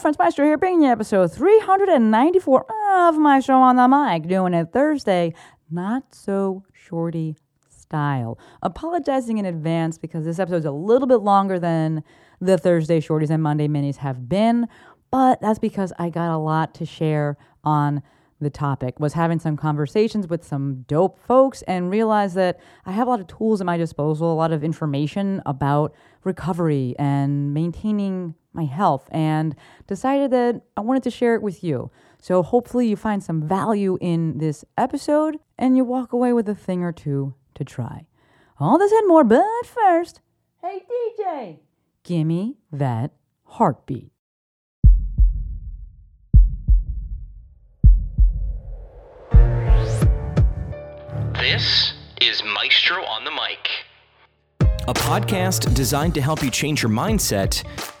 friends, Maestro here, bringing you episode 394 of my show on the mic, doing it Thursday, not so shorty style. Apologizing in advance because this episode's a little bit longer than the Thursday shorties and Monday minis have been, but that's because I got a lot to share on the topic was having some conversations with some dope folks and realized that I have a lot of tools at my disposal, a lot of information about recovery and maintaining my health, and decided that I wanted to share it with you. So hopefully you find some value in this episode and you walk away with a thing or two to try. All this and more, but first, hey DJ, gimme that heartbeat. This is Maestro on the Mic. a podcast designed to help you change your mindset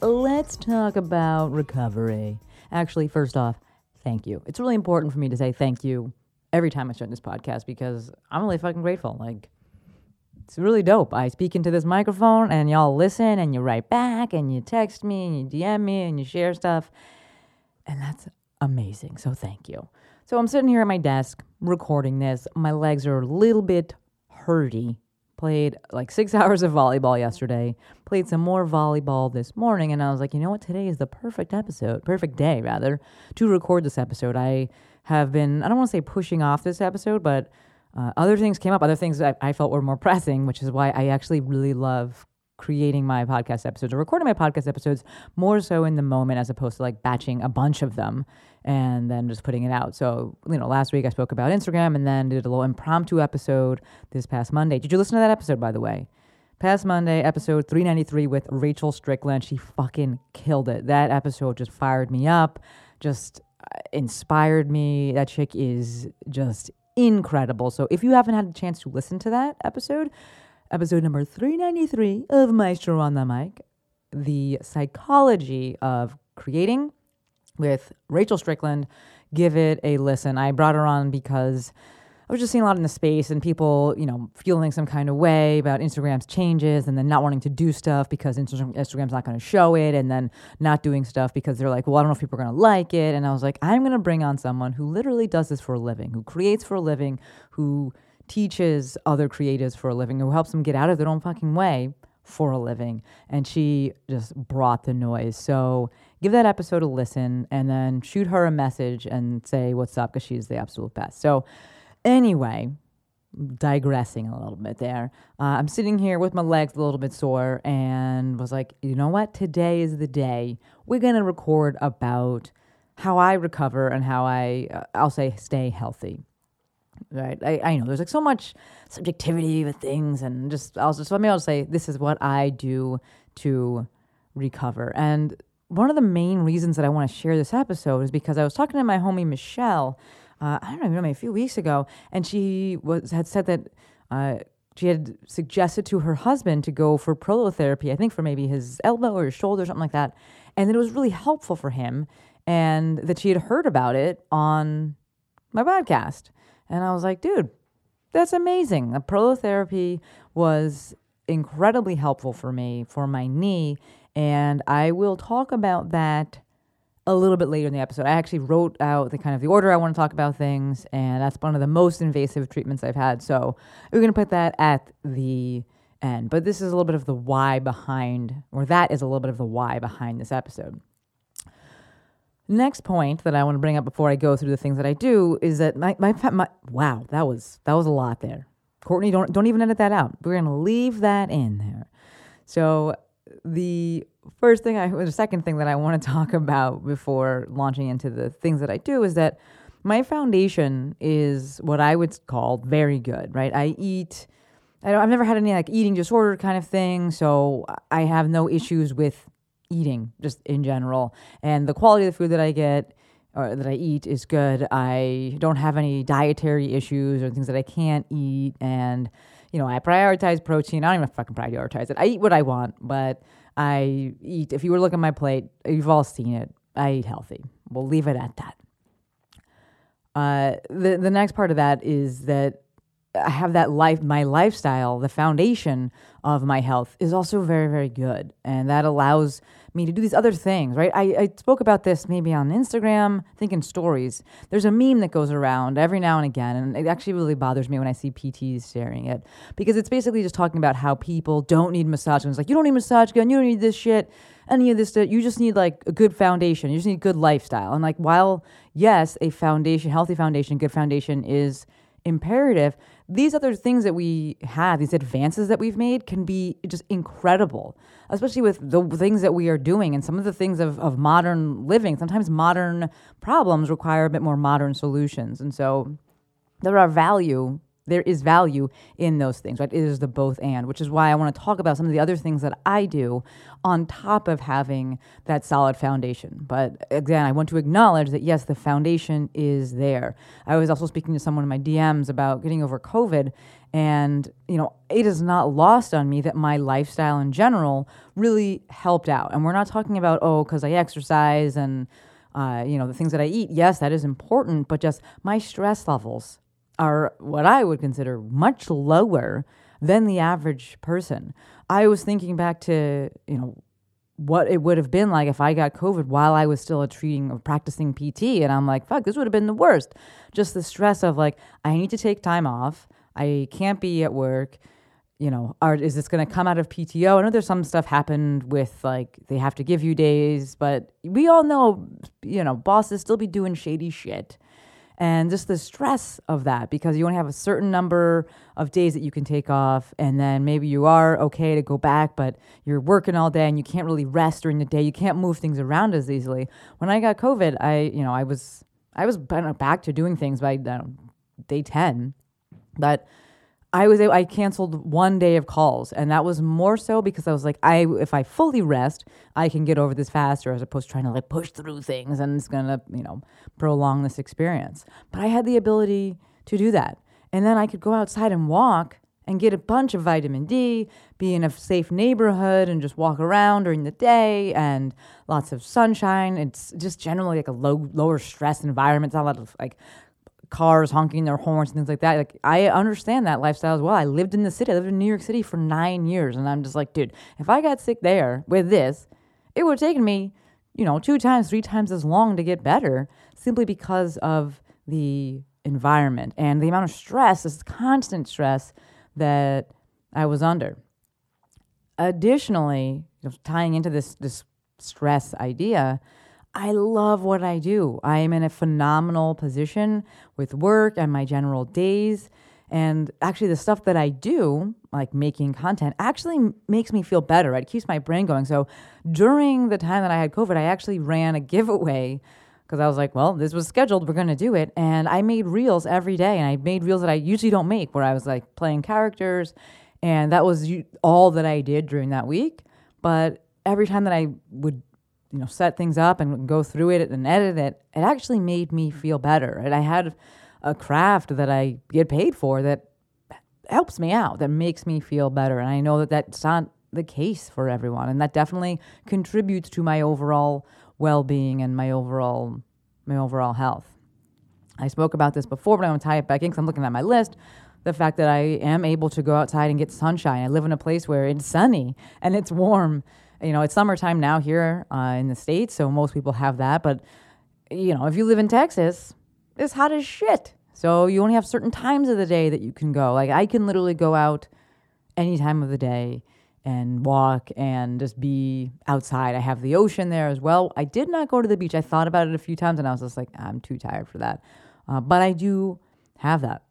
Let's talk about recovery. Actually, first off, thank you. It's really important for me to say thank you every time I start this podcast because I'm really fucking grateful. Like, it's really dope. I speak into this microphone and y'all listen and you write back and you text me and you DM me and you share stuff. And that's amazing. So thank you. So I'm sitting here at my desk recording this. My legs are a little bit hurty. Played like six hours of volleyball yesterday. Played some more volleyball this morning, and I was like, you know what? Today is the perfect episode, perfect day rather, to record this episode. I have been, I don't want to say pushing off this episode, but uh, other things came up, other things that I felt were more pressing, which is why I actually really love creating my podcast episodes or recording my podcast episodes more so in the moment as opposed to like batching a bunch of them and then just putting it out. So, you know, last week I spoke about Instagram and then did a little impromptu episode this past Monday. Did you listen to that episode, by the way? Past Monday, episode 393 with Rachel Strickland. She fucking killed it. That episode just fired me up, just uh, inspired me. That chick is just incredible. So if you haven't had a chance to listen to that episode, episode number 393 of Maestro on the Mic, the psychology of creating with Rachel Strickland. Give it a listen. I brought her on because I was just seeing a lot in the space and people, you know, feeling some kind of way about Instagram's changes and then not wanting to do stuff because Instagram's not going to show it and then not doing stuff because they're like, well, I don't know if people are going to like it. And I was like, I'm going to bring on someone who literally does this for a living, who creates for a living, who teaches other creatives for a living, who helps them get out of their own fucking way for a living. And she just brought the noise. So give that episode a listen and then shoot her a message and say what's up because she's the absolute best. So, anyway, digressing a little bit there. Uh, I'm sitting here with my legs a little bit sore and was like, you know what? Today is the day we're going to record about how I recover and how I, uh, I'll say, stay healthy right? I, I know there's like so much subjectivity with things, and just I'll just let me I'll say this is what I do to recover. And one of the main reasons that I want to share this episode is because I was talking to my homie Michelle. Uh, I don't even know, maybe a few weeks ago, and she was had said that. Uh, she had suggested to her husband to go for prolotherapy, I think for maybe his elbow or his shoulder, or something like that, and that it was really helpful for him, and that she had heard about it on my podcast. And I was like, dude, that's amazing. The prolotherapy was incredibly helpful for me for my knee. And I will talk about that a little bit later in the episode. I actually wrote out the kind of the order I want to talk about things, and that's one of the most invasive treatments I've had. So we're going to put that at the end. But this is a little bit of the why behind, or that is a little bit of the why behind this episode. Next point that I want to bring up before I go through the things that I do is that my, my, my wow, that was that was a lot there. Courtney, don't don't even edit that out. We're gonna leave that in there. So the first thing I the second thing that I want to talk about before launching into the things that I do is that my foundation is what I would call very good, right? I eat I don't, I've never had any like eating disorder kind of thing, so I have no issues with eating just in general. And the quality of the food that I get or that I eat is good. I don't have any dietary issues or things that I can't eat. And, you know, I prioritize protein. I don't even fucking prioritize it. I eat what I want, but I eat, if you were looking at my plate, you've all seen it. I eat healthy. We'll leave it at that. Uh, the the next part of that is that I have that life, my lifestyle, the foundation of my health is also very, very good. And that allows me to do these other things, right? I, I spoke about this maybe on Instagram, thinking stories. There's a meme that goes around every now and again, and it actually really bothers me when I see PTs sharing it because it's basically just talking about how people don't need massage guns. Like, you don't need massage gun, you don't need this shit, any of this stuff. You just need like a good foundation, you just need good lifestyle. And like, while yes, a foundation, healthy foundation, good foundation is imperative, these other things that we have, these advances that we've made, can be just incredible, especially with the things that we are doing and some of the things of, of modern living. Sometimes modern problems require a bit more modern solutions. And so there are value there is value in those things, right? It is the both and, which is why I want to talk about some of the other things that I do on top of having that solid foundation. But again, I want to acknowledge that yes, the foundation is there. I was also speaking to someone in my DMs about getting over COVID, and you know, it is not lost on me that my lifestyle in general really helped out. And we're not talking about oh, because I exercise and uh, you know the things that I eat. Yes, that is important, but just my stress levels are what I would consider much lower than the average person. I was thinking back to, you know, what it would have been like if I got COVID while I was still a treating or practicing PT. And I'm like, fuck, this would have been the worst. Just the stress of like, I need to take time off. I can't be at work. You know, are, is this going to come out of PTO? I know there's some stuff happened with like they have to give you days, but we all know, you know, bosses still be doing shady shit and just the stress of that because you only have a certain number of days that you can take off and then maybe you are okay to go back but you're working all day and you can't really rest during the day. You can't move things around as easily. When i got covid i you know i was i was back to doing things by day 10 but I was I canceled one day of calls, and that was more so because I was like, I if I fully rest, I can get over this faster, as opposed to trying to like push through things, and it's gonna you know prolong this experience. But I had the ability to do that, and then I could go outside and walk and get a bunch of vitamin D, be in a safe neighborhood, and just walk around during the day, and lots of sunshine. It's just generally like a low lower stress environment. It's not a lot of like cars honking their horns and things like that. Like I understand that lifestyle as well. I lived in the city. I lived in New York City for nine years, and I'm just like, dude, if I got sick there with this, it would have taken me, you know, two times, three times as long to get better, simply because of the environment and the amount of stress, this constant stress that I was under. Additionally, tying into this this stress idea, I love what I do. I am in a phenomenal position with work and my general days. And actually, the stuff that I do, like making content, actually makes me feel better. It keeps my brain going. So during the time that I had COVID, I actually ran a giveaway because I was like, well, this was scheduled. We're going to do it. And I made reels every day. And I made reels that I usually don't make, where I was like playing characters. And that was all that I did during that week. But every time that I would you know set things up and go through it and edit it, it actually made me feel better. And I had a craft that I get paid for that helps me out, that makes me feel better. And I know that that's not the case for everyone, and that definitely contributes to my overall well-being and my overall my overall health. I spoke about this before, but I want to tie it back in because I'm looking at my list. The fact that I am able to go outside and get sunshine. I live in a place where it's sunny and it's warm you know, it's summertime now here uh, in the States, so most people have that. But, you know, if you live in Texas, it's hot as shit. So you only have certain times of the day that you can go. Like, I can literally go out any time of the day and walk and just be outside. I have the ocean there as well. I did not go to the beach. I thought about it a few times and I was just like, I'm too tired for that. Uh, but I do have that.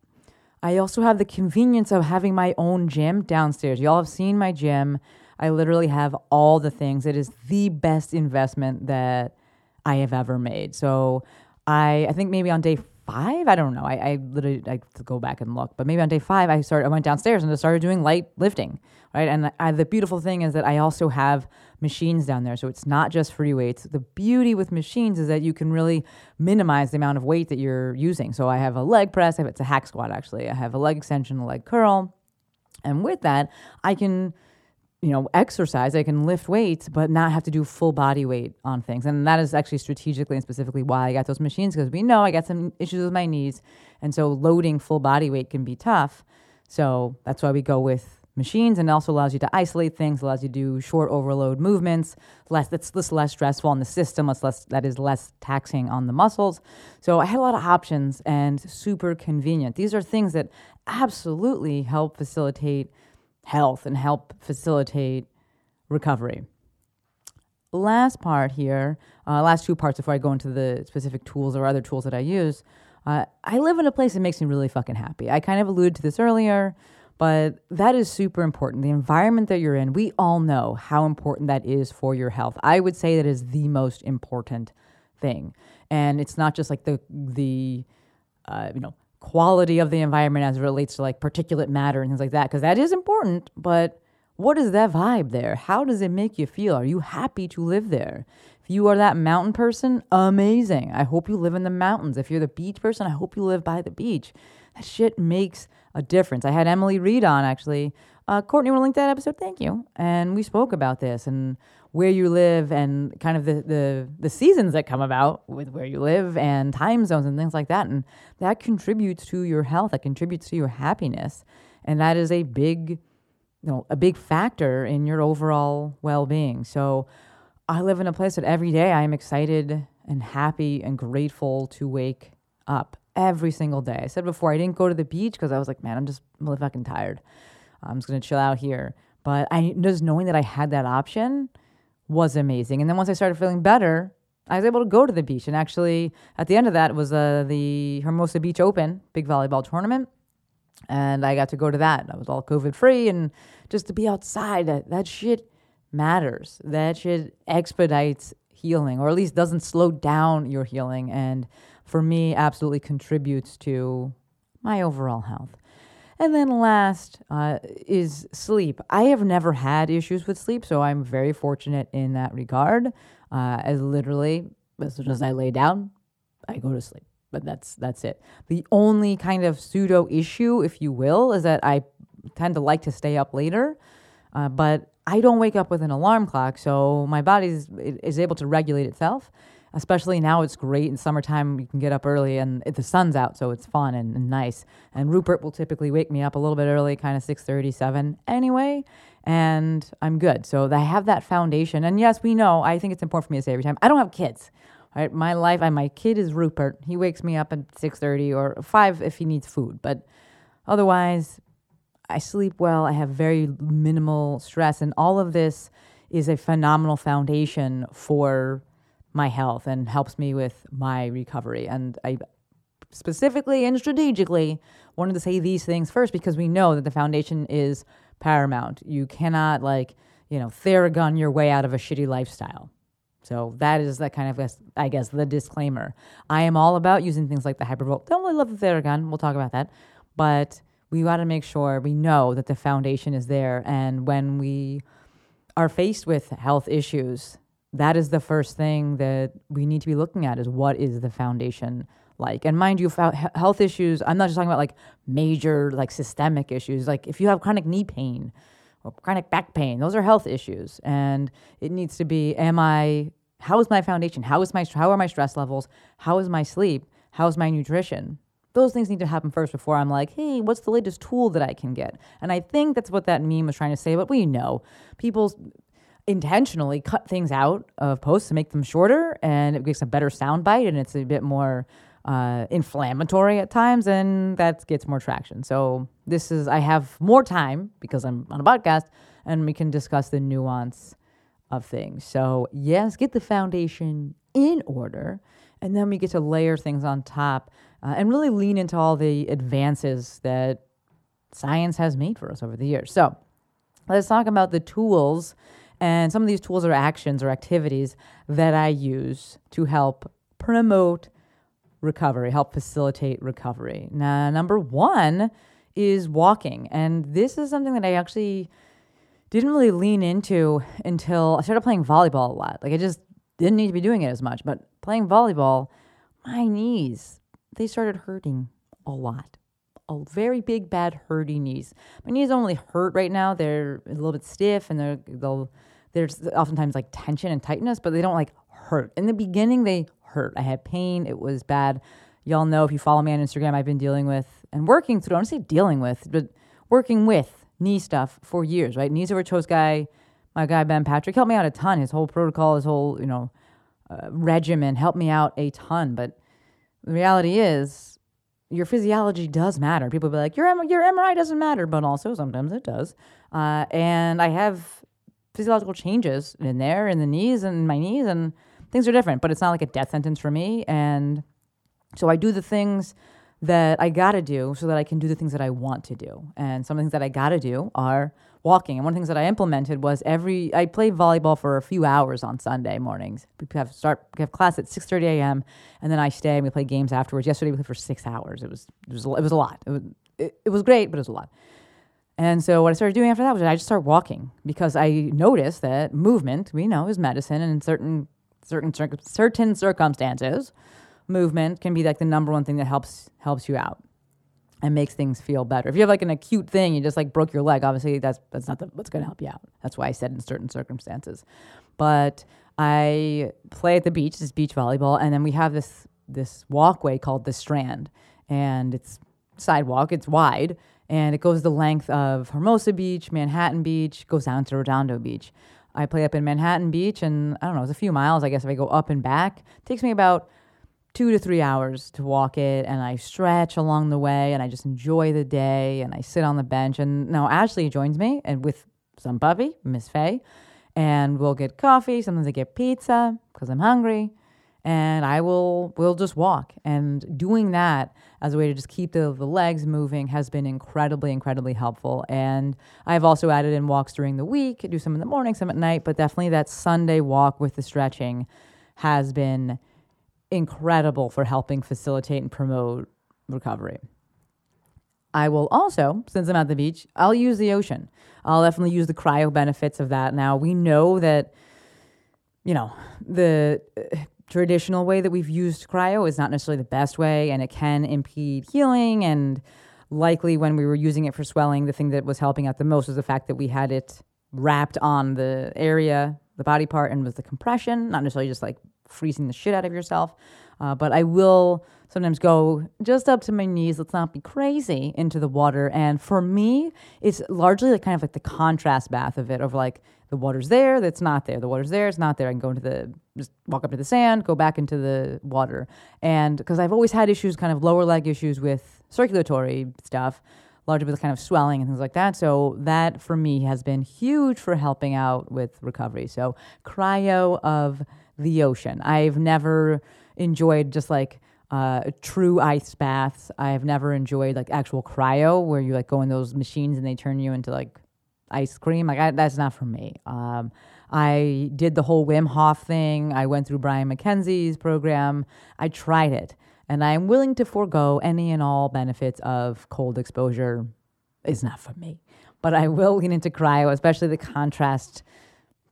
I also have the convenience of having my own gym downstairs. Y'all have seen my gym. I literally have all the things. It is the best investment that I have ever made. So I, I think maybe on day five. I don't know. I, I literally I go back and look, but maybe on day five I started. I went downstairs and just started doing light lifting, right? And I, the beautiful thing is that I also have machines down there, so it's not just free weights. The beauty with machines is that you can really minimize the amount of weight that you're using. So I have a leg press. I have, it's a hack squat actually. I have a leg extension, a leg curl, and with that I can you know, exercise, I can lift weights, but not have to do full body weight on things. And that is actually strategically and specifically why I got those machines because we know I got some issues with my knees. And so loading full body weight can be tough. So that's why we go with machines and also allows you to isolate things, allows you to do short overload movements, less that's less, less stressful on the system, less, less that is less taxing on the muscles. So I had a lot of options and super convenient. These are things that absolutely help facilitate health and help facilitate recovery. Last part here, uh, last two parts before I go into the specific tools or other tools that I use. Uh, I live in a place that makes me really fucking happy. I kind of alluded to this earlier, but that is super important. The environment that you're in, we all know how important that is for your health. I would say that is the most important thing, and it's not just like the the uh, you know quality of the environment as it relates to like particulate matter and things like that, because that is important. But what is that vibe there? How does it make you feel? Are you happy to live there? If you are that mountain person, amazing. I hope you live in the mountains. If you're the beach person, I hope you live by the beach. That shit makes a difference. I had Emily Reed on actually. Uh, Courtney will link that episode. Thank you. And we spoke about this and where you live and kind of the, the, the seasons that come about with where you live and time zones and things like that. And that contributes to your health, that contributes to your happiness. And that is a big, you know, a big factor in your overall well being. So I live in a place that every day I am excited and happy and grateful to wake up every single day. I said before, I didn't go to the beach because I was like, man, I'm just really fucking tired. I'm just going to chill out here. But I just knowing that I had that option was amazing. And then once I started feeling better, I was able to go to the beach. And actually, at the end of that was uh, the Hermosa Beach Open, big volleyball tournament. And I got to go to that. I was all COVID free. And just to be outside, that, that shit matters. That shit expedites healing, or at least doesn't slow down your healing. And for me, absolutely contributes to my overall health. And then last uh, is sleep. I have never had issues with sleep, so I'm very fortunate in that regard. Uh, as literally, as soon as I lay down, I go to sleep. But that's that's it. The only kind of pseudo issue, if you will, is that I tend to like to stay up later, uh, but I don't wake up with an alarm clock, so my body is, is able to regulate itself especially now it's great in summertime you can get up early and the sun's out so it's fun and, and, nice. And rupert will typically wake me up a little bit early kind of 6.37 anyway and i'm good. So i have that foundation. And yes we know i think it's important for me to say every time i don't have kids right? My life and my kid is rupert. He wakes me up at 6.30 or 5 if he needs food. But otherwise i sleep well. I have very minimal stress. And all of this is a phenomenal foundation for my health and helps me with my recovery. And I specifically and strategically wanted to say these things first because we know that the foundation is paramount. You cannot like, you know, theragun your way out of a shitty lifestyle. So that is that kind of, I guess, the disclaimer. I am all about using things like the hypervolt. Don't really love the theragun. We'll talk about that. But we got to make sure we know that the foundation is there. And when we are faced with health issues, that is the first thing that we need to be looking at is what is the foundation like? And mind you health issues i'm not just talking about like major like systemic issues. Like if you have chronic knee pain or chronic back pain those are health issues. And it needs to be am i how is my foundation? How is my how are my stress levels? How is my sleep? How is my nutrition? Those things need to happen first before I'm like, hey, what's the latest tool that I can get? And I think that's what that meme was trying to say, but we know. People's intentionally cut things out of posts to make them shorter and it makes a better sound bite and it's a bit more uh, inflammatory at times and that gets more traction. So this is I have more time because I'm on a podcast and we can discuss the nuance of things. So yes, get the foundation in order and then we get to layer things on top uh, and really lean into all the advances that science has made for us over the years. So let's talk about the tools and some of these tools are actions or activities that I use to help promote recovery, help facilitate recovery. Now, number one is walking. And this is something that I actually didn't really lean into until I started playing volleyball a lot. Like I just didn't need to be doing it as much, but playing volleyball, my knees, they started hurting a lot. A very big, bad, hurty knees. My knees don't hurt right now. They're a little bit stiff and they're, they'll, there's oftentimes like tension and tightness, but they don't like hurt. In the beginning, they hurt. I had pain. It was bad. Y'all know if you follow me on Instagram, I've been dealing with and working through, I don't say dealing with, but working with knee stuff for years, right? Knees over toes guy, my guy Ben Patrick helped me out a ton. His whole protocol, his whole, you know, uh, regimen helped me out a ton. But the reality is, your physiology does matter. People be like, your, M- your MRI doesn't matter, but also sometimes it does. Uh, and I have physiological changes in there, in the knees and my knees, and things are different, but it's not like a death sentence for me. And so I do the things that I gotta do so that I can do the things that I want to do. And some things that I gotta do are walking. And one of the things that I implemented was every I play volleyball for a few hours on Sunday mornings. We have start we have class at six thirty a.m. and then I stay and we play games afterwards. Yesterday we played for six hours. It was it was it was a lot. It was, it, it was great, but it was a lot. And so what I started doing after that was I just started walking because I noticed that movement, we know, is medicine, and in certain certain certain circumstances, movement can be like the number one thing that helps helps you out and makes things feel better. If you have like an acute thing, you just like broke your leg, obviously that's that's not the, what's going to help you out. That's why I said in certain circumstances. But I play at the beach, this beach volleyball, and then we have this this walkway called the Strand, and it's sidewalk, it's wide, and it goes the length of Hermosa Beach, Manhattan Beach, goes down to Redondo Beach. I play up in Manhattan Beach, and I don't know, it's a few miles, I guess, if I go up and back. It takes me about two to three hours to walk it and I stretch along the way and I just enjoy the day and I sit on the bench and now Ashley joins me and with some puppy, Miss Faye, and we'll get coffee. Sometimes I get pizza because I'm hungry. And I will will just walk. And doing that as a way to just keep the, the legs moving has been incredibly, incredibly helpful. And I've also added in walks during the week, do some in the morning, some at night, but definitely that Sunday walk with the stretching has been incredible for helping facilitate and promote recovery. I will also, since I'm at the beach, I'll use the ocean. I'll definitely use the cryo benefits of that. Now, we know that, you know, the traditional way that we've used cryo is not necessarily the best way, and it can impede healing. And likely, when we were using it for swelling, the thing that was helping out the most was the fact that we had it wrapped on the area, the body part, and was the compression, not necessarily just like freezing the shit out of yourself. Uh, but I will sometimes go just up to my knees. Let's not be crazy into the water. And for me, it's largely like kind of like the contrast bath of it, of like the water's there, that's not there. The water's there, it's not there. I can go into the just walk up to the sand, go back into the water. And because I've always had issues, kind of lower leg issues with circulatory stuff, largely with kind of swelling and things like that. So that for me has been huge for helping out with recovery. So cryo of the ocean. I've never enjoyed just like uh, true ice baths. I've never enjoyed like actual cryo where you like go in those machines and they turn you into like ice cream. Like I, that's not for me. Um, I did the whole Wim Hof thing. I went through Brian McKenzie's program. I tried it, and I'm willing to forego any and all benefits of cold exposure. Is not for me, but I will lean into cryo, especially the contrast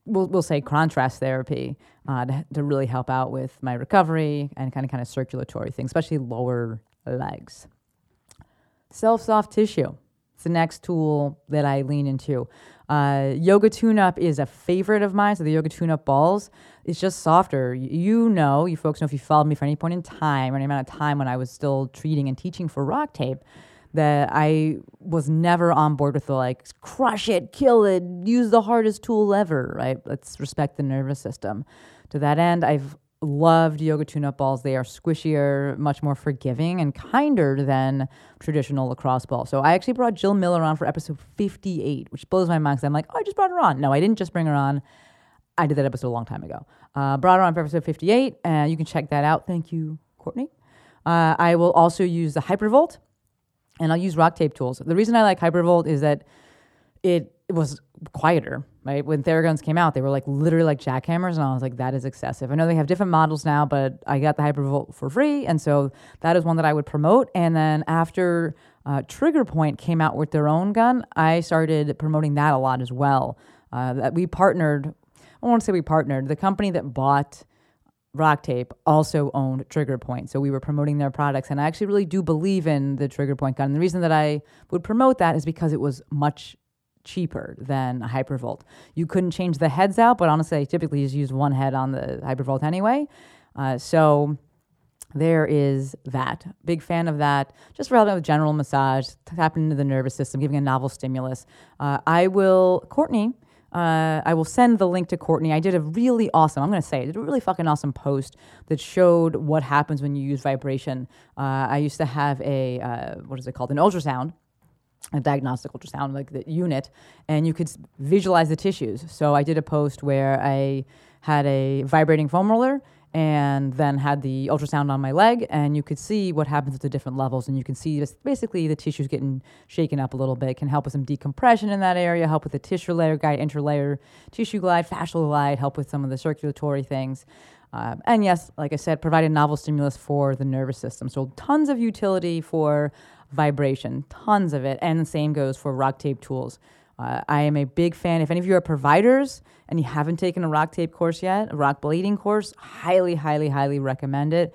we'll, we'll say contrast therapy uh, to, to really help out with my recovery and kind of kind of circulatory things, especially lower legs. Self soft tissue. It's the next tool that I lean into. Uh, yoga tune up is a favorite of mine. So the yoga tune up balls is just softer. You know, you folks know if you followed me for any point in time or any amount of time when I was still treating and teaching for rock tape, that I was never on board with the like crush it, kill it, use the hardest tool ever, right? Let's respect the nervous system. To that end, I've loved yoga tune-up balls. They are squishier, much more forgiving, and kinder than traditional lacrosse balls. So I actually brought Jill Miller on for episode 58, which blows my mind because I'm like, oh, I just brought her on. No, I didn't just bring her on. I did that episode a long time ago. Uh, brought her on for episode 58, and you can check that out. Thank you, Courtney. Uh, I will also use the Hypervolt and I'll use rock tape tools. The reason I like Hypervolt is that it it was quieter, right? When Theraguns came out, they were like literally like jackhammers, and I was like, that is excessive. I know they have different models now, but I got the Hypervolt for free, and so that is one that I would promote. And then after uh, Trigger Point came out with their own gun, I started promoting that a lot as well. Uh, that we partnered. I won't say we partnered. The company that bought Rock Tape also owned Trigger Point. So we were promoting their products. And I actually really do believe in the Trigger Point gun. And the reason that I would promote that is because it was much cheaper than a Hypervolt. You couldn't change the heads out, but honestly, I typically just use one head on the Hypervolt anyway. Uh, so there is that. Big fan of that. Just for helping with general massage, tapping into the nervous system, giving a novel stimulus. Uh, I will, Courtney, uh, I will send the link to Courtney. I did a really awesome, I'm going to say, I did a really fucking awesome post that showed what happens when you use vibration. Uh, I used to have a, uh, what is it called, an ultrasound a diagnostic ultrasound, like the unit, and you could visualize the tissues. So I did a post where I had a vibrating foam roller and then had the ultrasound on my leg, and you could see what happens at the different levels, and you can see just basically the tissues getting shaken up a little bit. Can help with some decompression in that area, help with the tissue layer guide, interlayer tissue glide, fascial glide, help with some of the circulatory things. Um, and yes, like I said, provide a novel stimulus for the nervous system. So tons of utility for vibration, tons of it. And the same goes for rock tape tools. Uh, I am a big fan. If any of you are providers and you haven't taken a rock tape course yet, a rock blading course, highly, highly, highly recommend it.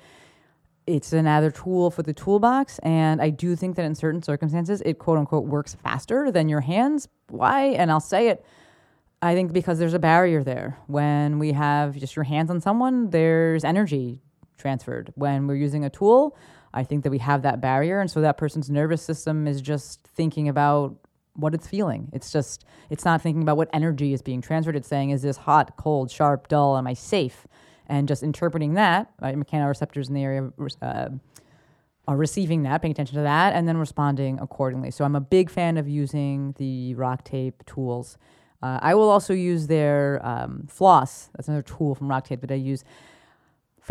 It's another tool for the toolbox, and I do think that in certain circumstances, it quote unquote works faster than your hands. Why? And I'll say it. I think because there's a barrier there. When we have just your hands on someone, there's energy transferred. When we're using a tool, I think that we have that barrier. And so that person's nervous system is just thinking about what it's feeling. It's just, it's not thinking about what energy is being transferred. It's saying, is this hot, cold, sharp, dull? Am I safe? And just interpreting that, right, mechanoreceptors in the area uh, are receiving that, paying attention to that, and then responding accordingly. So I'm a big fan of using the rock tape tools. Uh, I will also use their um, floss. That's another tool from rock tape that I use.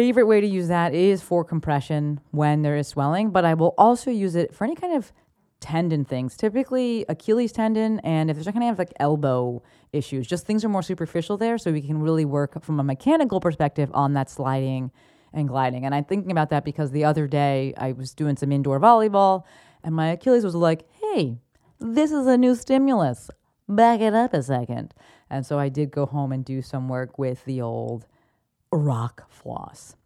Favorite way to use that is for compression when there is swelling, but I will also use it for any kind of tendon things, typically Achilles tendon, and if there's any kind of like elbow issues, just things are more superficial there, so we can really work from a mechanical perspective on that sliding and gliding. And I'm thinking about that because the other day I was doing some indoor volleyball, and my Achilles was like, hey, this is a new stimulus. Back it up a second. And so I did go home and do some work with the old rock floss.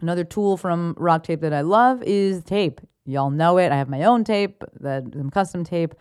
Another tool from Rock Tape that I love is tape. Y'all know it. I have my own tape, that some custom tape.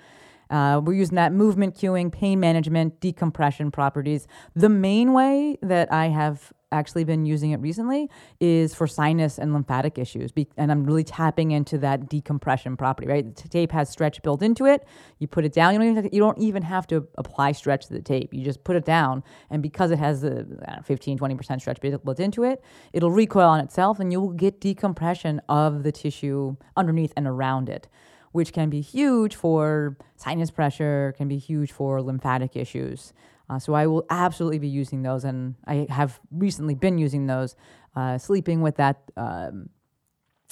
Uh, we're using that movement cueing, pain management, decompression properties. The main way that I have actually been using it recently is for sinus and lymphatic issues. Be- and I'm really tapping into that decompression property, right? The tape has stretch built into it. You put it down, you don't even have to, you don't even have to apply stretch to the tape. You just put it down. And because it has the know, 15, 20% stretch built into it, it'll recoil on itself and you'll get decompression of the tissue underneath and around it which can be huge for sinus pressure, can be huge for lymphatic issues. Uh, so I will absolutely be using those, and I have recently been using those. Uh, sleeping with that. Um,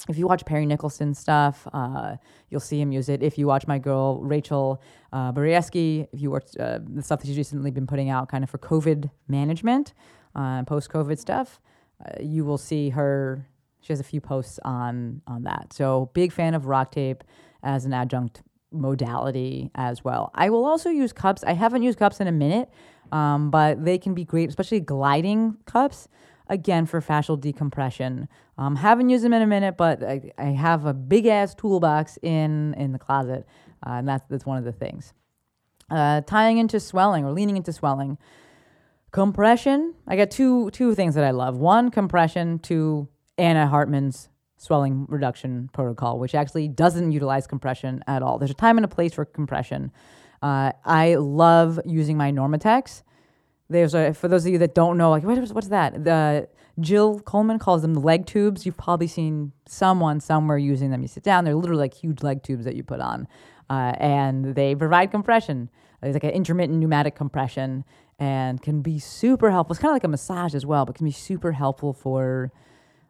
if you watch Perry Nickelston stuff, uh, you'll see him use it. If you watch my girl Rachel uh, Barieski, if you watch uh, the stuff that she's recently been putting out, kind of for COVID management, uh, post-COVID stuff, uh, you will see her. She has a few posts on on that. So big fan of rock tape as an adjunct modality as well. I will also use cups. I haven't used cups in a minute, um, but they can be great, especially gliding cups. Again, for fascial decompression. Um, haven't used them in a minute, but I, I have a big ass toolbox in in the closet, uh, and that's that's one of the things. Uh, tying into swelling or leaning into swelling, compression. I got two two things that I love. One, compression. Two, Anna Hartman's swelling reduction protocol, which actually doesn't utilize compression at all. There's a time and a place for compression. Uh, I love using my Normatecs. There's a, for those of you that don't know, like what what's that? The Jill Coleman calls them the leg tubes. You've probably seen someone somewhere using them. You sit down, they're literally like huge leg tubes that you put on, uh, and they provide compression. It's like an intermittent pneumatic compression and can be super helpful. It's kind of like a massage as well, but can be super helpful for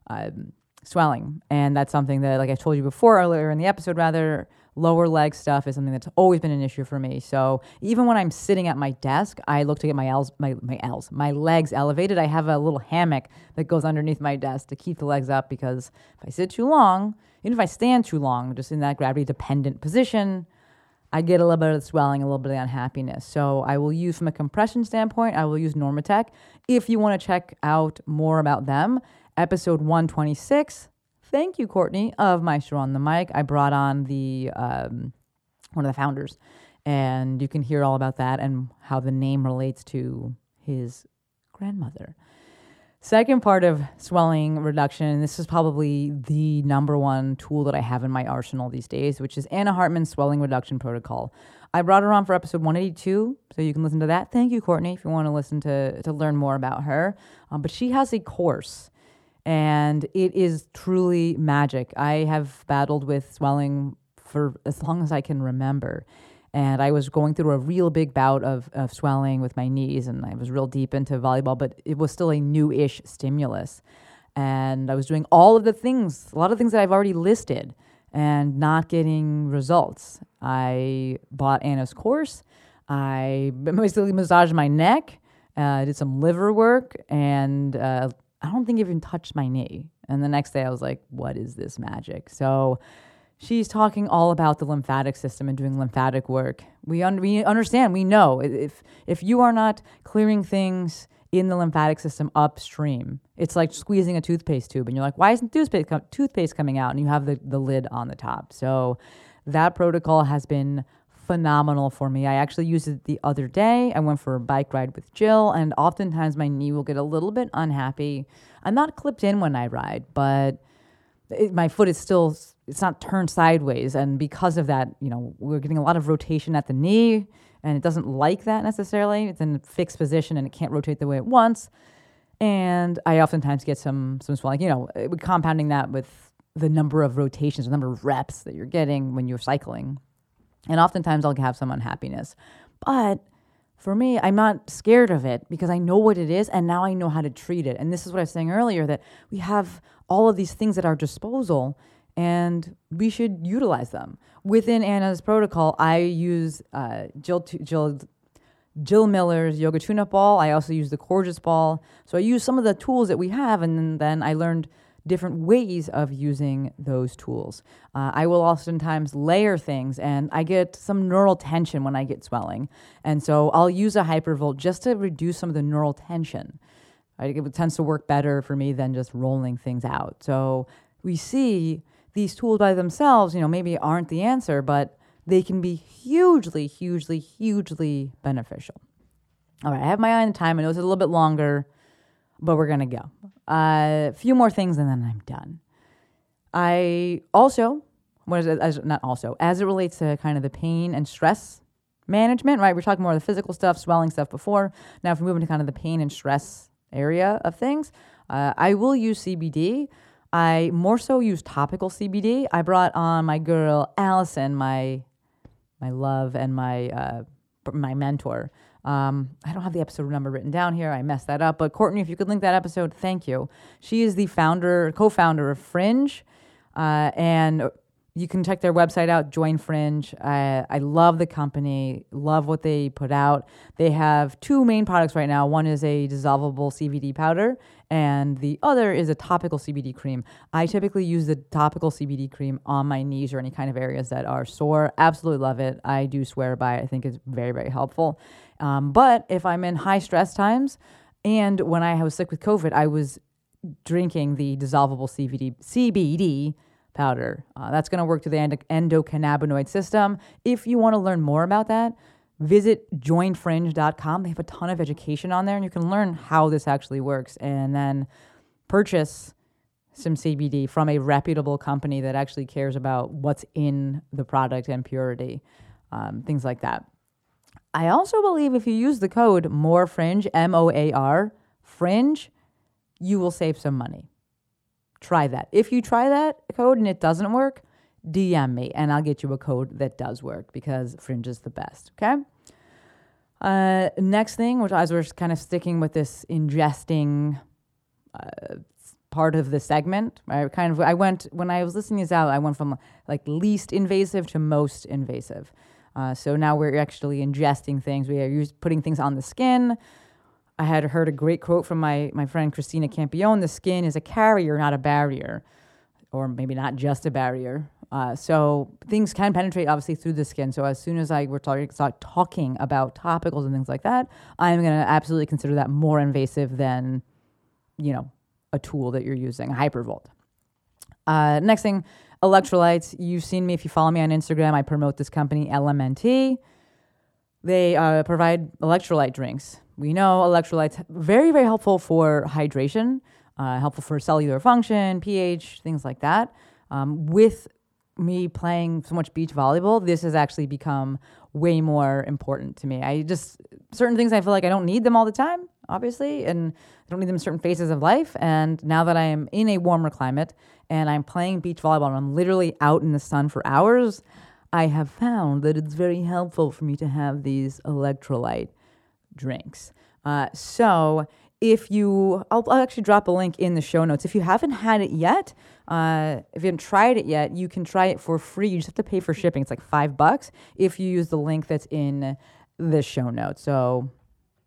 um, swelling. And that's something that, like I told you before earlier in the episode, rather, lower leg stuff is something that's always been an issue for me. So even when I'm sitting at my desk, I look to get my L's, my, my L's, my legs elevated. I have a little hammock that goes underneath my desk to keep the legs up because if I sit too long, even if I stand too long, just in that gravity dependent position, I get a little bit of swelling, a little bit of unhappiness. So I will use from a compression standpoint, I will use Normatec. If you want to check out more about them, episode 126. Thank you, Courtney, of Maestro on the Mic. I brought on the um, one of the founders, and you can hear all about that and how the name relates to his grandmother. Second part of swelling reduction, this is probably the number one tool that I have in my arsenal these days, which is Anna Hartman's swelling reduction protocol. I brought her on for episode 182, so you can listen to that. Thank you, Courtney, if you want to listen to to learn more about her. Um, but she has a course, and it is truly magic. I have battled with swelling for as long as I can remember and I was going through a real big bout of, of swelling with my knees, and I was real deep into volleyball, but it was still a new ish stimulus. And I was doing all of the things, a lot of things that I've already listed, and not getting results. I bought Anna's course. I basically massaged my neck, uh, did some liver work, and uh, I don't think even touched my knee. And the next day, I was like, what is this magic? So, she's talking all about the lymphatic system and doing lymphatic work. We, un- we understand, we know if, if you are not clearing things in the lymphatic system upstream, it's like squeezing a toothpaste tube and you're like, why isn't toothpaste, com- toothpaste coming out? And you have the, the lid on the top. So that protocol has been phenomenal for me. I actually used it the other day. I went for a bike ride with Jill, and oftentimes my knee will get a little bit unhappy. I'm not clipped in when I ride, but it, my foot is still it's not turned sideways and because of that you know we're getting a lot of rotation at the knee and it doesn't like that necessarily it's in a fixed position and it can't rotate the way it wants and i oftentimes get some some swelling you know uh, compounding that with the number of rotations the number of reps that you're getting when you're cycling and oftentimes i'll have some unhappiness but for me, I'm not scared of it because I know what it is and now I know how to treat it. And this is what I was saying earlier that we have all of these things at our disposal and we should utilize them. Within Anna's protocol, I use uh, Jill, Jill, Jill Miller's Yoga Tune Up Ball. I also use the Coregeous Ball. So I use some of the tools that we have, and then I learned different ways of using those tools. Uh, I will oftentimes layer things, and I get some neural tension when I get swelling. And so I'll use a hypervolt just to reduce some of the neural tension. It tends to work better for me than just rolling things out. So we see these tools by themselves, you know, maybe aren't the answer, but they can be hugely, hugely, hugely beneficial. All right, I have my eye on the time. I know it's a little bit longer, but we're gonna go. A uh, few more things and then I'm done. I also, what is it, as, not also, as it relates to kind of the pain and stress management, right? We're talking more of the physical stuff, swelling stuff before. Now, if we move into kind of the pain and stress area of things, uh, I will use CBD. I more so use topical CBD. I brought on my girl Allison, my my love and my uh, my mentor. Um, I don't have the episode number written down here. I messed that up. But Courtney, if you could link that episode, thank you. She is the founder, co-founder of Fringe, uh, and you can check their website out, Join Fringe. I, I love the company, love what they put out. They have two main products right now. One is a dissolvable CBD powder, and the other is a topical CBD cream. I typically use the topical CBD cream on my knees or any kind of areas that are sore. Absolutely love it. I do swear by it. I think it's very, very helpful. Um, but if I'm in high stress times, and when I was sick with COVID, I was drinking the dissolvable CBD, CBD powder. Uh, that's going to work to the endocannabinoid system. If you want to learn more about that, visit joinfringe.com. They have a ton of education on there, and you can learn how this actually works and then purchase some CBD from a reputable company that actually cares about what's in the product and purity, um, things like that. I also believe if you use the code MOARFRINGE, M O A R, fringe, you will save some money. Try that. If you try that code and it doesn't work, DM me and I'll get you a code that does work because Fringe is the best. Okay. Uh, next thing, which as we're kind of sticking with this ingesting uh, part of the segment. I kind of I went when I was listening these out. I went from like least invasive to most invasive. Uh, so now we're actually ingesting things. We are use, putting things on the skin. I had heard a great quote from my my friend Christina Campione: "The skin is a carrier, not a barrier, or maybe not just a barrier." Uh, so things can penetrate obviously through the skin. So as soon as I were talking start talking about topicals and things like that, I'm going to absolutely consider that more invasive than, you know, a tool that you're using, hypervolt. Uh, next thing, electrolytes. You've seen me if you follow me on Instagram. I promote this company, LMNT. They uh, provide electrolyte drinks. We know electrolytes very very helpful for hydration, uh, helpful for cellular function, pH, things like that. Um, with me playing so much beach volleyball, this has actually become way more important to me. I just certain things I feel like I don't need them all the time, obviously, and I don't need them in certain phases of life. And now that I am in a warmer climate and I'm playing beach volleyball and I'm literally out in the sun for hours, I have found that it's very helpful for me to have these electrolyte drinks. Uh, so if you, I'll, I'll, actually drop a link in the show notes. If you haven't had it yet, uh, if you haven't tried it yet, you can try it for free. You just have to pay for shipping. It's like five bucks if you use the link that's in the show notes. So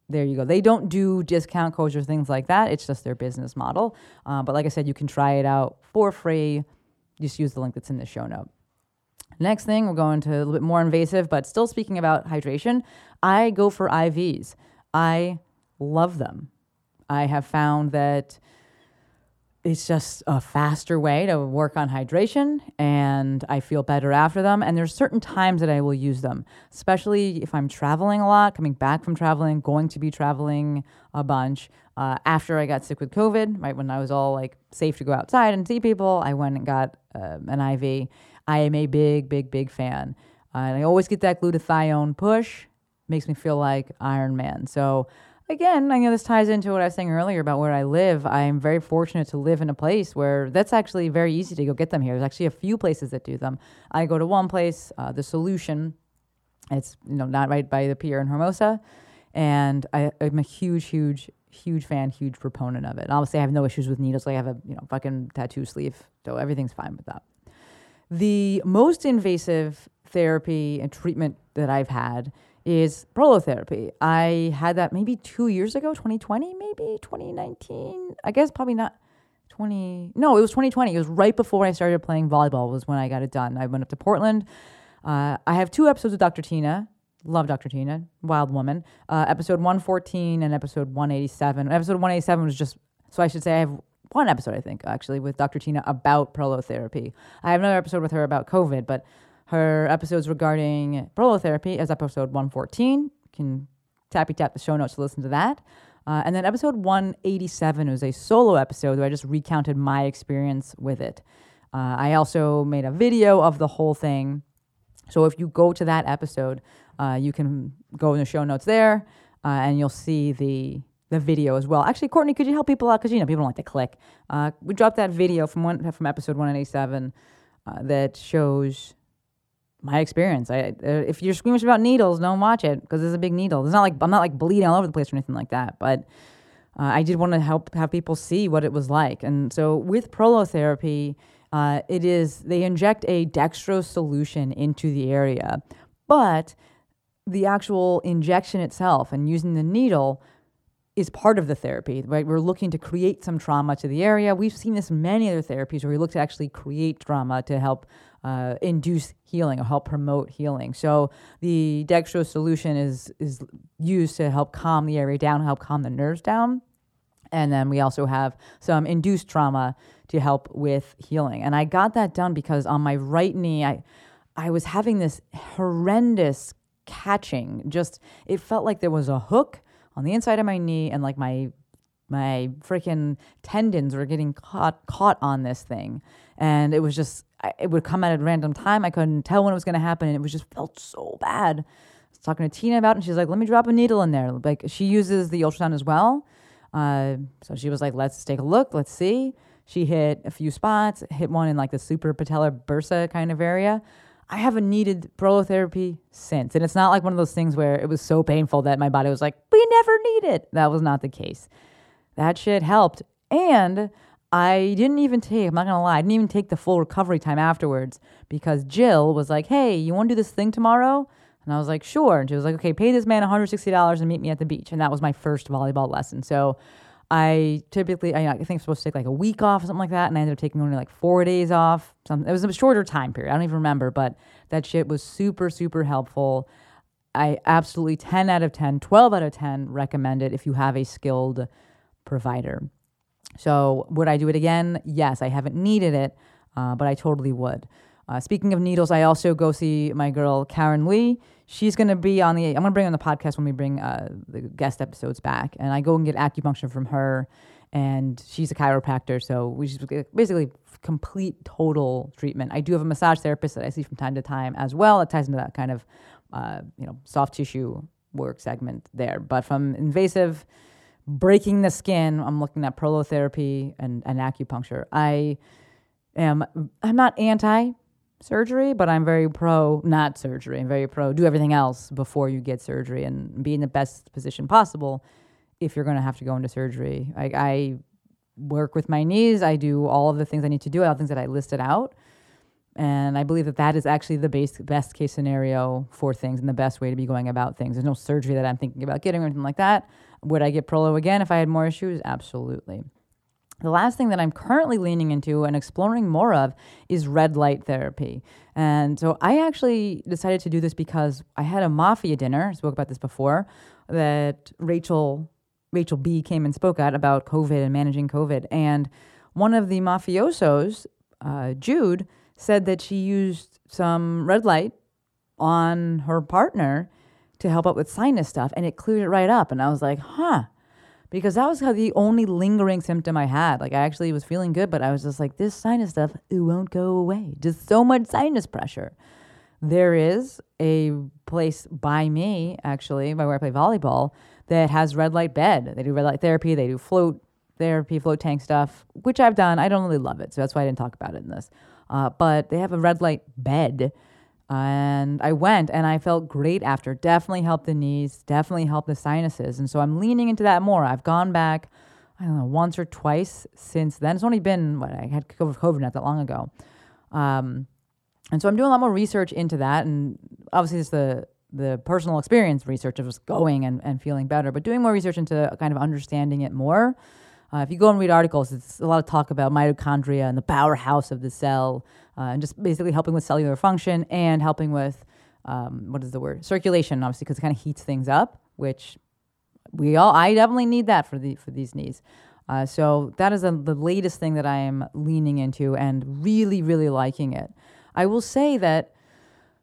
there you go. They don't do discount codes or things like that. It's just their business model. Uh, but like I said, you can try it out for free. Just use the link that's in the show note. Next thing, we're going to a little bit more invasive, but still speaking about hydration. I go for IVs. I love them. I have found that it's just a faster way to work on hydration and I feel better after them. And there's certain times that I will use them, especially if I'm traveling a lot, coming back from traveling, going to be traveling a bunch. Uh, after I got sick with COVID, right when I was all like safe to go outside and see people, I went and got uh, an IV. I am a big, big, big fan. Uh, and I always get that glutathione push. Makes me feel like Iron Man. So again, I know this ties into what I was saying earlier about where I live. I'm very fortunate to live in a place where that's actually very easy to go get them here. There's actually a few places that do them. I go to one place, uh, the Solution. It's you know not right by the pier in Hermosa, and I, am a huge, huge, huge fan, huge proponent of it. And obviously, I have no issues with needles. Like I have a you know fucking tattoo sleeve, so everything's fine with that. The most invasive therapy and treatment that I've had is prolotherapy. I had that maybe two years ago, 2020, maybe 2019. I guess probably not 20. No, it was 2020. It was right before I started playing volleyball was when I got it done. I went up to Portland. Uh, I have two episodes of Dr. Tina. Love Dr. Tina, wild woman. Uh, episode 114 and episode 187. Episode 187 was just, so I should say I have one episode, I think, actually, with Dr. Tina about prolotherapy. I have another episode with her about COVID, but her episodes regarding prolotherapy is episode 114. You can tappy tap the show notes to listen to that. Uh, and then episode 187 was a solo episode where I just recounted my experience with it. Uh, I also made a video of the whole thing. So if you go to that episode, uh, you can go in the show notes there uh, and you'll see the the video as well. Actually, Courtney, could you help people out? Because, you know, people don't like to click. Uh, we dropped that video from one from episode 187 uh, that shows my experience. I, if you're squeamish about needles, don't watch it because it's a big needle. It's not like I'm not like bleeding all over the place or anything like that. But uh, I did want to help have people see what it was like. And so with prolotherapy, uh, it is they inject a dextrose solution into the area, but the actual injection itself and using the needle is part of the therapy, right? We're looking to create some trauma to the area. We've seen this in many other therapies where we look to actually create trauma to help uh, induce healing or help promote healing. So the dextrose solution is is used to help calm the area down, help calm the nerves down. And then we also have some induced trauma to help with healing. And I got that done because on my right knee, I I was having this horrendous catching. Just it felt like there was a hook on the inside of my knee and like my my freaking tendons were getting caught caught on this thing. And it was just it would come at a random time. I couldn't tell when it was going to happen and it was just felt so bad. I was talking to tina about it and she's like let me drop a needle in there. Like she uses the ultrasound as well. Uh, so she was like let's take a look. Let's see. She hit a few spots hit one in like the suprapatellar bursa kind of area I haven't needed prolotherapy since. And it's not like one of those things where it was so painful that my body was like, we never need it. That was not the case. That shit helped. And I didn't even take, I'm not gonna lie, I didn't even take the full recovery time afterwards because Jill was like, hey, you wanna do this thing tomorrow? And I was like, sure. And she was like, okay, pay this man $160 and meet me at the beach. And that was my first volleyball lesson. So I typically, I, I think I'm supposed to take like a week off or something like that. And I ended up taking only like four days off. Something it was a shorter time period. I don't even remember, but that shit was super, super helpful. I absolutely 10 out of 10, 12 out of 10 recommend it if you have a skilled provider. So, would I do it again? Yes, I haven't needed it, uh, but I totally would. Uh, speaking of needles, I also go see my girl Karen Lee. She's going to be on the. I'm going to bring on the podcast when we bring uh, the guest episodes back, and I go and get acupuncture from her. And she's a chiropractor, so we just basically complete total treatment. I do have a massage therapist that I see from time to time as well. It ties into that kind of uh, you know soft tissue work segment there. But from invasive breaking the skin, I'm looking at prolotherapy and, and acupuncture. I am I'm not anti surgery, but I'm very pro not surgery. I'm very pro do everything else before you get surgery and be in the best position possible if you're going to have to go into surgery. I, I work with my knees. I do all of the things I need to do, all the things that I listed out. And I believe that that is actually the base, best case scenario for things and the best way to be going about things. There's no surgery that I'm thinking about getting or anything like that. Would I get Prolo again if I had more issues? Absolutely. The last thing that I'm currently leaning into and exploring more of is red light therapy. And so I actually decided to do this because I had a mafia dinner, I spoke about this before, that Rachel Rachel B came and spoke at about COVID and managing COVID. And one of the mafiosos, uh, Jude, said that she used some red light on her partner to help out with sinus stuff and it cleared it right up. And I was like, huh. Because that was the only lingering symptom I had. Like I actually was feeling good, but I was just like, this sinus stuff, it won't go away. Just so much sinus pressure. There is a place by me, actually, by where I play volleyball, that has red light bed. They do red light therapy, they do float therapy, float tank stuff, which I've done. I don't really love it, so that's why I didn't talk about it in this. Uh, but they have a red light bed. And I went and I felt great after. Definitely helped the knees, definitely helped the sinuses. And so I'm leaning into that more. I've gone back, I don't know, once or twice since then. It's only been, what, I had COVID not that long ago. Um, and so I'm doing a lot more research into that. And obviously, it's the the personal experience research of just going and, and feeling better, but doing more research into kind of understanding it more. Uh, if you go and read articles, it's a lot of talk about mitochondria and the powerhouse of the cell, uh, and just basically helping with cellular function and helping with um, what is the word circulation, obviously, because it kind of heats things up, which we all I definitely need that for the for these knees. Uh, so that is a, the latest thing that I am leaning into and really really liking it. I will say that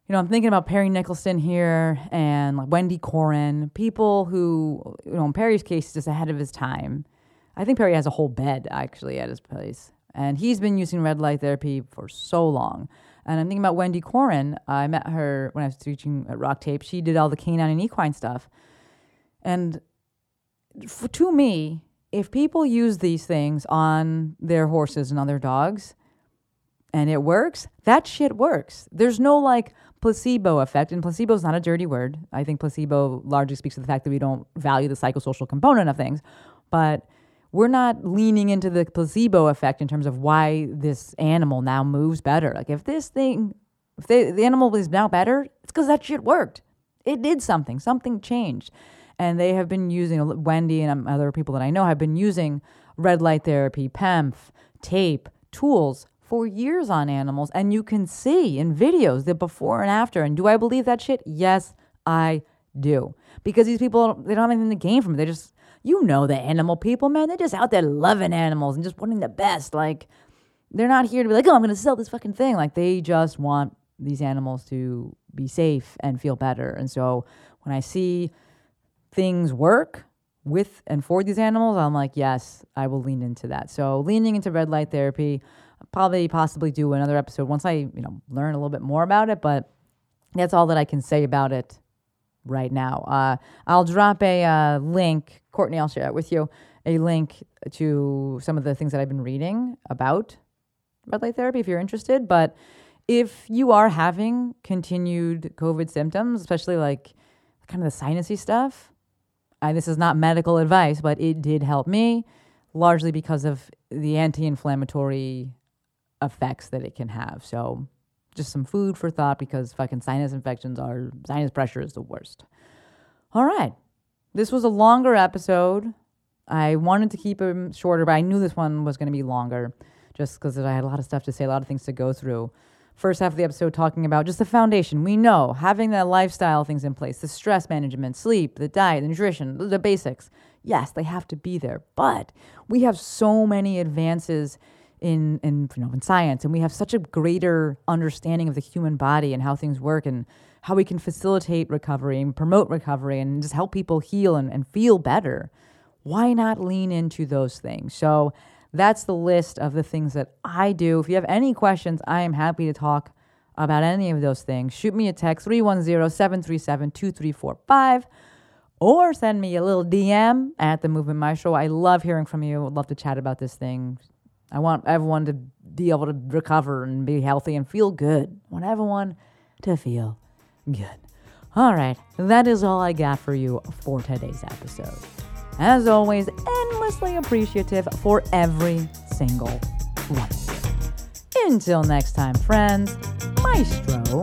you know, I'm thinking about Perry Nickelston here and like Wendy Corin, people who, you know, in Perry's case, just ahead of his time. I think Perry has a whole bed actually at his place. And he's been using red light therapy for so long. And I'm thinking about Wendy Corin. I met her when I was teaching at RockTape. She did all the canine and equine stuff. And for, to me, if people use these things on their horses and on their dogs and it works, that shit works. There's no like, placebo effect, and placebo is not a dirty word. I think placebo largely speaks to the fact that we don't value the psychosocial component of things, but we're not leaning into the placebo effect in terms of why this animal now moves better. Like if this thing, if they, the animal is now better, it's because that shit worked. It did something. Something changed, and they have been using Wendy and um, other people that I know have been using red light therapy, PEMF, tape, tools for years on animals, and you can see in videos the before and after. And do I believe that shit? Yes, I do. Because these people, they don't have anything to gain from it. They just, you know, the animal people, man, they're just out there loving animals and just wanting the best. Like, they're not here to be like, oh, I'm to sell this fucking thing. Like, they just want these animals to be safe and feel better. And so when I see things work, with and for these animals, I'm like, yes, I will lean into that. So leaning into red light therapy, probably possibly do another episode once I, you know, learn a little bit more about it. But that's all that I can say about it right now. Uh, I'll drop a uh, link, Courtney. I'll share it with you. A link to some of the things that I've been reading about red light therapy if you're interested. But if you are having continued COVID symptoms, especially like kind of the sinusy stuff, I, this is not medical advice, but it did help me largely because of the anti-inflammatory effects that it can have. So just some food for thought because fucking sinus infections are sinus pressure is the worst. All right. This was a longer episode. I wanted to keep them shorter, but I knew this one was going to be longer just because I had a lot of stuff to say, a lot of things to go through. First half of the episode talking about just the foundation. We know having the lifestyle things in place, the stress management, sleep, the diet, the nutrition, the basics. Yes, they have to be there, but we have so many advances in in you know in science and we have such a greater understanding of the human body and how things work and how we can facilitate recovery and promote recovery and just help people heal and, and feel better. Why not lean into those things? So that's the list of the things that i do. If you have any questions i am happy to talk about any of those things. Shoot me a text 310-737-2345 or send me a little dm at the movement maestro i love hearing from you. Would love to chat about this thing. I want everyone to be able to recover and be healthy and feel good. I want everyone to feel good. All right, that is all I got for you for today's episode. As always, endlessly appreciative for every single one. Until next time, friends, Maestro